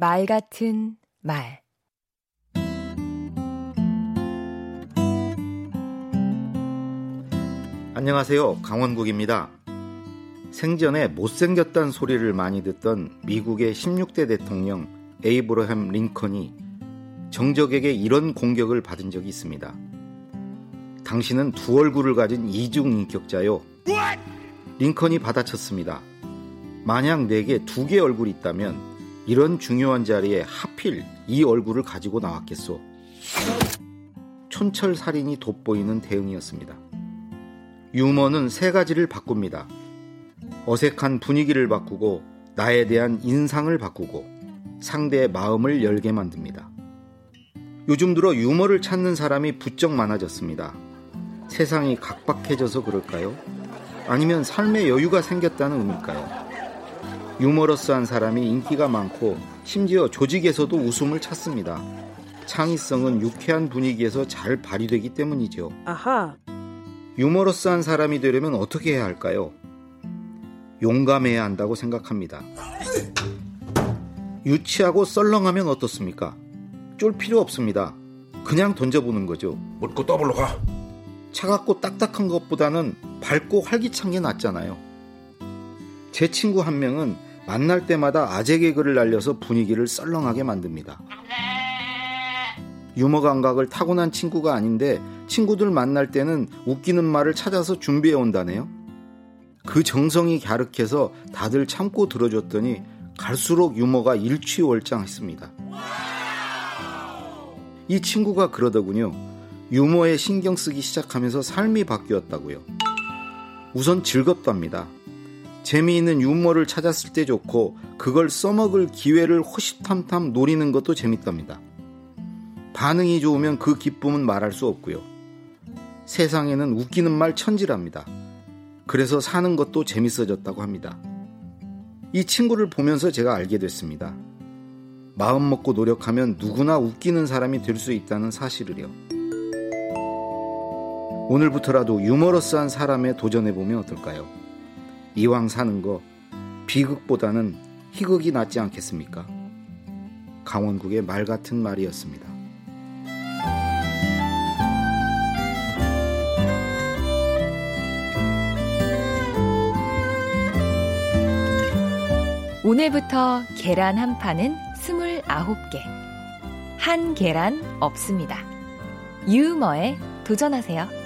말 같은 말 안녕하세요. 강원국입니다. 생전에 못생겼다는 소리를 많이 듣던 미국의 16대 대통령 에이브러햄 링컨이 정적에게 이런 공격을 받은 적이 있습니다. 당신은 두 얼굴을 가진 이중인격자요. 링컨이 받아쳤습니다. 만약 내게 두 개의 얼굴이 있다면 이런 중요한 자리에 하필 이 얼굴을 가지고 나왔겠소. 촌철살인이 돋보이는 대응이었습니다. 유머는 세 가지를 바꿉니다. 어색한 분위기를 바꾸고 나에 대한 인상을 바꾸고 상대의 마음을 열게 만듭니다. 요즘 들어 유머를 찾는 사람이 부쩍 많아졌습니다. 세상이 각박해져서 그럴까요? 아니면 삶의 여유가 생겼다는 의미일까요? 유머러스한 사람이 인기가 많고 심지어 조직에서도 웃음을 찾습니다. 창의성은 유쾌한 분위기에서 잘 발휘되기 때문이죠. 아하. 유머러스한 사람이 되려면 어떻게 해야 할까요? 용감해야 한다고 생각합니다. 유치하고 썰렁하면 어떻습니까? 쫄 필요 없습니다. 그냥 던져보는 거죠. 묻고 더블로 가. 차갑고 딱딱한 것보다는 밝고 활기찬 게 낫잖아요. 제 친구 한 명은 만날 때마다 아재 개그를 날려서 분위기를 썰렁하게 만듭니다. 유머 감각을 타고난 친구가 아닌데 친구들 만날 때는 웃기는 말을 찾아서 준비해 온다네요. 그 정성이 갸륵해서 다들 참고 들어줬더니 갈수록 유머가 일취월장했습니다. 이 친구가 그러더군요. 유머에 신경 쓰기 시작하면서 삶이 바뀌었다고요. 우선 즐겁답니다. 재미있는 유머를 찾았을 때 좋고 그걸 써먹을 기회를 호시탐탐 노리는 것도 재밌답니다. 반응이 좋으면 그 기쁨은 말할 수 없고요. 세상에는 웃기는 말 천지랍니다. 그래서 사는 것도 재밌어졌다고 합니다. 이 친구를 보면서 제가 알게 됐습니다. 마음 먹고 노력하면 누구나 웃기는 사람이 될 수 있다는 사실을요. 오늘부터라도 유머러스한 사람에 도전해보면 어떨까요? 이왕 사는 거 비극보다는 희극이 낫지 않겠습니까? 강원국의 말 같은 말이었습니다. 오늘부터 계란 한 판은 29개. 한 계란 없습니다. 유머에 도전하세요.